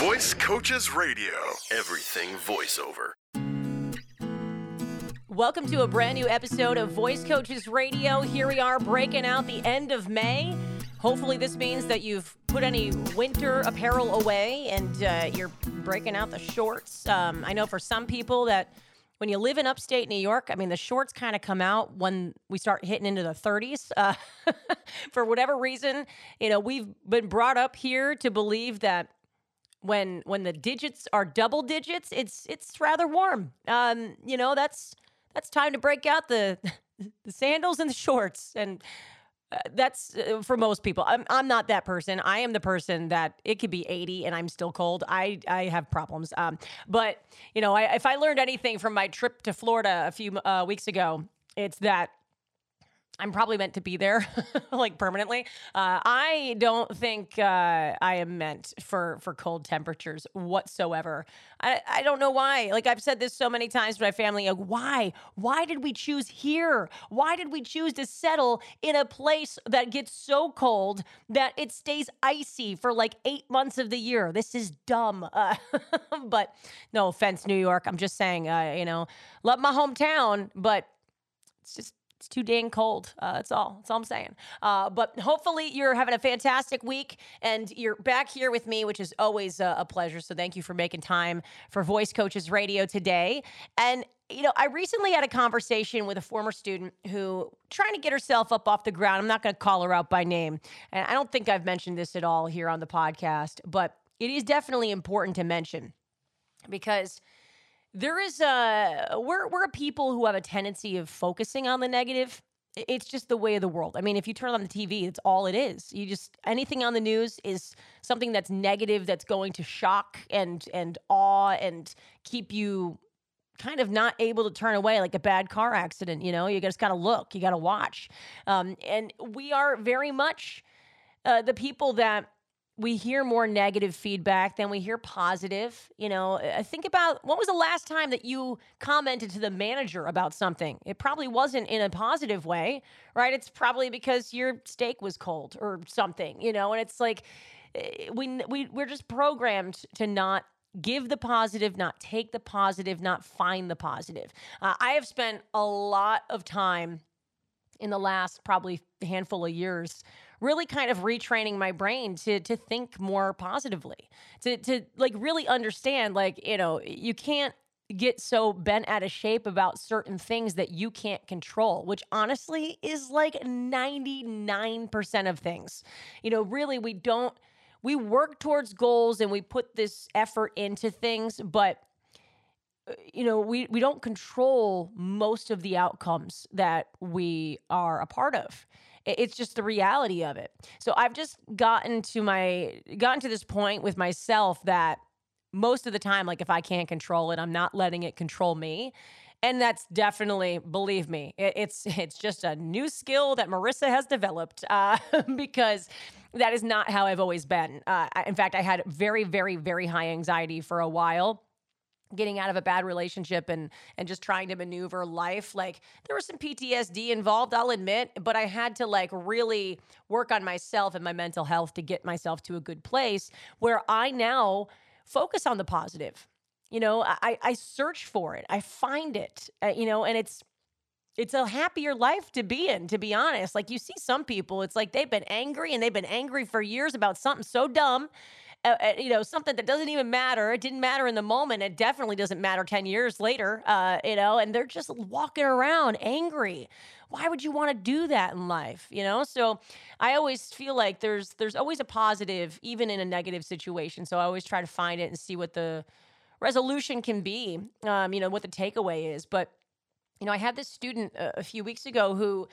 Voice Coaches Radio. Everything voiceover. Welcome to a brand new episode of Voice Coaches Radio. Here we are breaking out the end of May. Hopefully, this means that you've put any winter apparel away and uh, you're breaking out the shorts. Um, I know for some people that when you live in upstate New York, I mean, the shorts kind of come out when we start hitting into the 30s. Uh, for whatever reason, you know, we've been brought up here to believe that when when the digits are double digits, it's it's rather warm. Um, you know, that's that's time to break out the the sandals and the shorts and uh, that's uh, for most people. I'm I'm not that person. I am the person that it could be 80 and I'm still cold. I I have problems. Um, but you know, I, if I learned anything from my trip to Florida a few uh, weeks ago, it's that I'm probably meant to be there, like permanently. Uh, I don't think uh, I am meant for for cold temperatures whatsoever. I I don't know why. Like I've said this so many times to my family. Like, why? Why did we choose here? Why did we choose to settle in a place that gets so cold that it stays icy for like eight months of the year? This is dumb. Uh, but no offense, New York. I'm just saying. Uh, you know, love my hometown, but it's just it's too dang cold. Uh, that's all. That's all I'm saying. Uh, but hopefully you're having a fantastic week and you're back here with me, which is always a, a pleasure. So thank you for making time for Voice Coaches Radio today. And you know, I recently had a conversation with a former student who trying to get herself up off the ground. I'm not going to call her out by name, and I don't think I've mentioned this at all here on the podcast, but it is definitely important to mention because there is a we're we're a people who have a tendency of focusing on the negative. It's just the way of the world. I mean, if you turn on the TV, it's all it is. You just anything on the news is something that's negative that's going to shock and and awe and keep you kind of not able to turn away like a bad car accident you know you just gotta look you gotta watch um, and we are very much uh, the people that we hear more negative feedback than we hear positive. You know, think about what was the last time that you commented to the manager about something? It probably wasn't in a positive way, right? It's probably because your steak was cold or something, you know, and it's like eh, we we we're just programmed to not give the positive, not take the positive, not find the positive. Uh, I have spent a lot of time in the last probably handful of years really kind of retraining my brain to to think more positively to to like really understand like you know you can't get so bent out of shape about certain things that you can't control, which honestly is like 99% of things. You know, really, we don't, we work towards goals and we put this effort into things, but uh, you know we we don't control most of the outcomes that we are a part of it's just the reality of it. So I've just gotten to my gotten to this point with myself that most of the time like if I can't control it, I'm not letting it control me. And that's definitely, believe me, it's it's just a new skill that Marissa has developed uh, because that is not how I've always been. Uh, in fact, I had very, very, very high anxiety for a while getting out of a bad relationship and and just trying to maneuver life. Like there was some PTSD involved I'll admit but I had to like really work on myself and my mental health to get myself to a good place where I now focus on the positive. You know I I search for it. I find it uh, you know and it's it's a happier life to be in to be honest. Like you see some people it's like they've been angry and they've been angry for years about something so dumb uh, uh, you know, something that doesn't even matter. It didn't matter in the moment. It definitely doesn't matter 10 years later, uh, you know, and they're just walking around angry. Why would you want to do that in life? You know, so I always feel like there's there's always a positive, even in a negative situation. So I always try to find it and see what the resolution can be, um, you know, what the takeaway is. But, you know, I had this student a, a few weeks ago who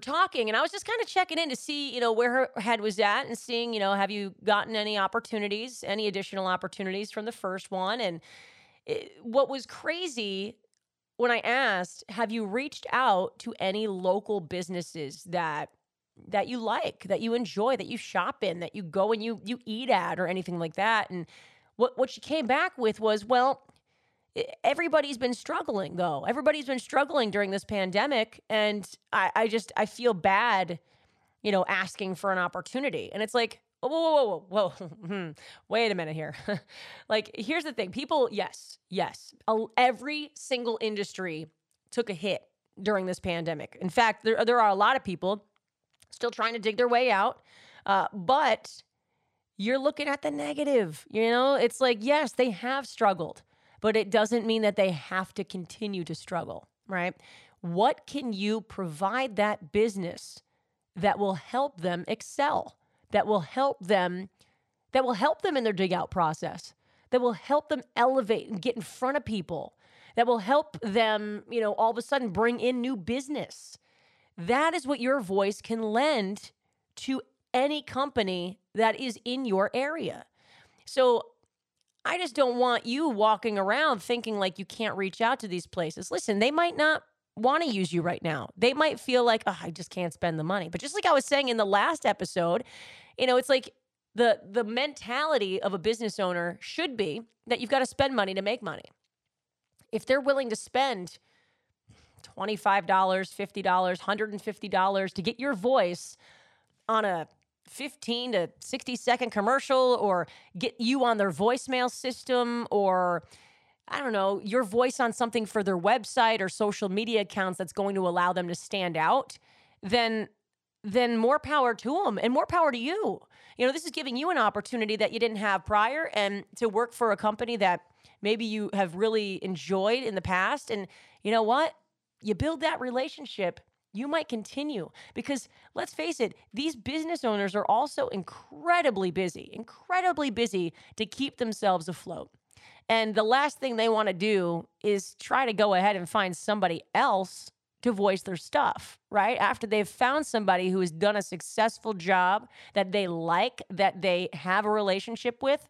talking and I was just kind of checking in to see, you know, where her head was at and seeing, you know, have you gotten any opportunities, any additional opportunities from the first one? And it, what was crazy when I asked, have you reached out to any local businesses that that you like, that you enjoy, that you shop in, that you go and you you eat at or anything like that? And what what she came back with was, well, everybody's been struggling though everybody's been struggling during this pandemic and I, I just i feel bad you know asking for an opportunity and it's like whoa, whoa, whoa, whoa. Hmm. Wait a minute here. like, here's the thing people, yes, yes, every single industry took a hit during this pandemic. In fact, there, there are a lot of people still trying to dig their way out. Uh, but you're looking at the negative. You know, it's like, yes, they have struggled, but it doesn't mean that they have to continue to struggle, right? What can you provide that business that will help them excel, that will help them, that will help them in their dig out process, that will help them elevate and get in front of people, that will help them, you know, all of a sudden bring in new business. That is what your voice can lend to any company that is in your area. So I just don't want you walking around thinking like you can't reach out to these places. Listen, they might not want to use you right now. They might feel like, oh, I just can't spend the money. But just like I was saying in the last episode, you know, it's like the the mentality of a business owner should be that you've got to spend money to make money. If they're willing to spend $25, $50, $150 to get your voice on a 15 to 60 second commercial or get you on their voicemail system or I don't know, your voice on something for their website or social media accounts that's going to allow them to stand out, then then more power to them and more power to you. You know, this is giving you an opportunity that you didn't have prior and to work for a company that maybe you have really enjoyed in the past and you know what? You build that relationship you might continue because let's face it, these business owners are also incredibly busy, incredibly busy to keep themselves afloat. And the last thing they want to do is try to go ahead and find somebody else to voice their stuff, right? After they've found somebody who has done a successful job that they like, that they have a relationship with,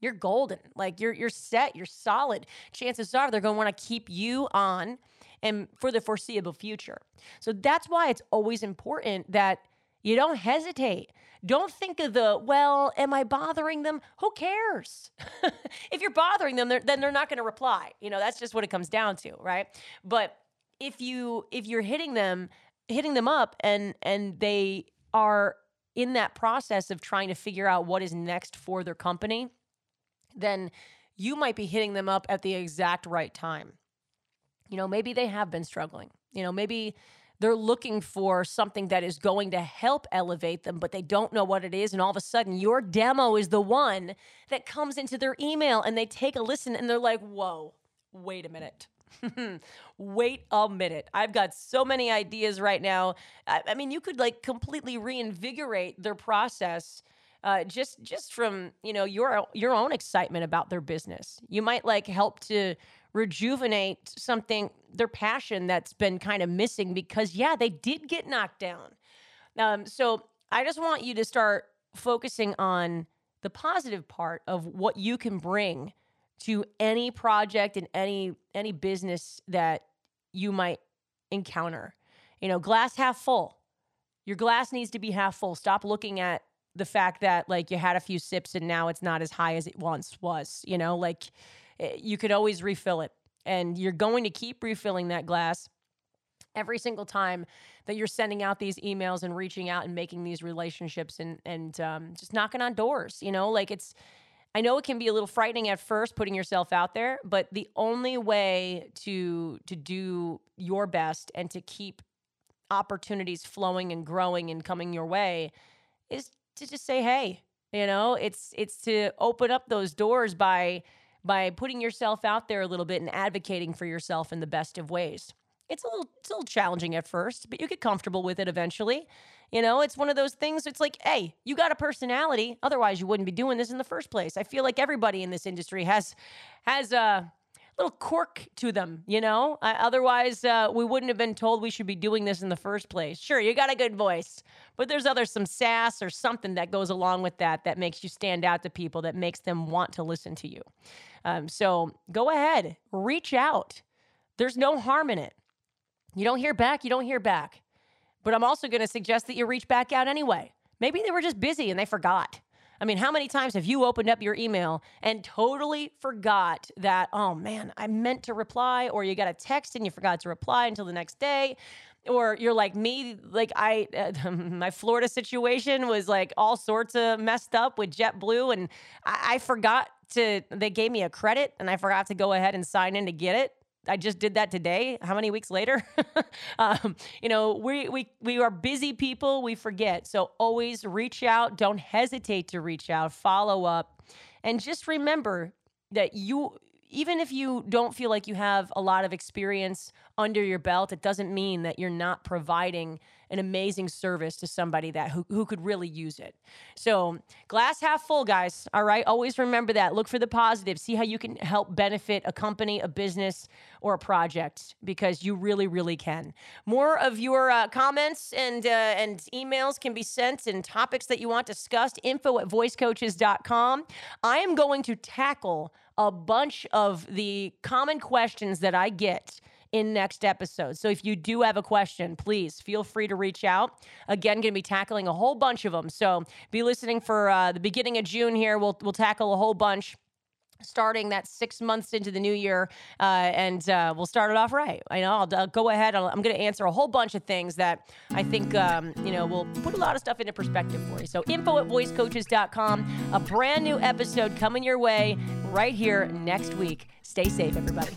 you're golden. Like you're you're set, you're solid. Chances are they're going to want to keep you on and for the foreseeable future. So that's why it's always important that you don't hesitate. Don't think of the, well, am I bothering them? Who cares? if you're bothering them, they're, then they're not going to reply. You know, that's just what it comes down to, right? But if you if you're hitting them hitting them up and and they are in that process of trying to figure out what is next for their company, then you might be hitting them up at the exact right time. You know, maybe they have been struggling. You know, maybe they're looking for something that is going to help elevate them, but they don't know what it is. And all of a sudden, your demo is the one that comes into their email and they take a listen and they're like, whoa, wait a minute. wait a minute. I've got so many ideas right now. I, I mean, you could like completely reinvigorate their process. Uh, just just from you know your your own excitement about their business, you might like help to rejuvenate something, their passion that's been kind of missing because, yeah, they did get knocked down. Um, so I just want you to start focusing on the positive part of what you can bring to any project and any any business that you might encounter. You know, glass half full. Your glass needs to be half full. Stop looking at the fact that like you had a few sips and now it's not as high as it once was. You know, like you could always refill it. And you're going to keep refilling that glass every single time that you're sending out these emails and reaching out and making these relationships and and um, just knocking on doors. You know, like it's. I know it can be a little frightening at first putting yourself out there, but the only way to to do your best and to keep opportunities flowing and growing and coming your way is to just say, "Hey, you know, it's it's to open up those doors by by putting yourself out there a little bit and advocating for yourself in the best of ways. It's a little, it's a little challenging at first, but you get comfortable with it eventually. You know, it's one of those things. It's like, hey, you got a personality. Otherwise, you wouldn't be doing this in the first place. I feel like everybody in this industry has has a little quirk to them. You know, uh, otherwise uh, we wouldn't have been told we should be doing this in the first place. Sure, you got a good voice, but there's other some sass or something that goes along with that that makes you stand out to people, that makes them want to listen to you. Um, so go ahead, reach out. There's no harm in it. You don't hear back, you don't hear back. But I'm also going to suggest that you reach back out anyway. Maybe they were just busy and they forgot. I mean, how many times have you opened up your email and totally forgot that, oh man, I meant to reply, or you got a text and you forgot to reply until the next day? or you're like me, like I, uh, my Florida situation was like all sorts of messed up with JetBlue, and I, I forgot to. They gave me a credit, and I forgot to go ahead and sign in to get it. I just did that today. How many weeks later? um, you know, we, we, we are busy people. We forget. So always reach out. Don't hesitate to reach out. Follow up. And just remember that you, even if you don't feel like you have a lot of experience under your belt, it doesn't mean that you're not providing an amazing service to somebody that who, who could really use it. So glass half full, guys. All right. Always remember that. Look for the positive. See how you can help benefit a company, a business, or a project because you really, really can. More of your uh, comments and uh, and emails can be sent and topics that you want discussed. Info at voicecoaches.com. I am going to tackle a bunch of the common questions that I get in next episode. So if you do have a question, please feel free to reach out. Again, going to be tackling a whole bunch of them. So be listening for uh, the beginning of June here. We'll we'll tackle a whole bunch starting that six months into the new year uh, and uh, we'll start it off right i know i'll, I'll go ahead i am going to answer a whole bunch of things that i think um, you know will put a lot of stuff into perspective for you so info at voicecoaches.com a brand new episode coming your way right here next week stay safe everybody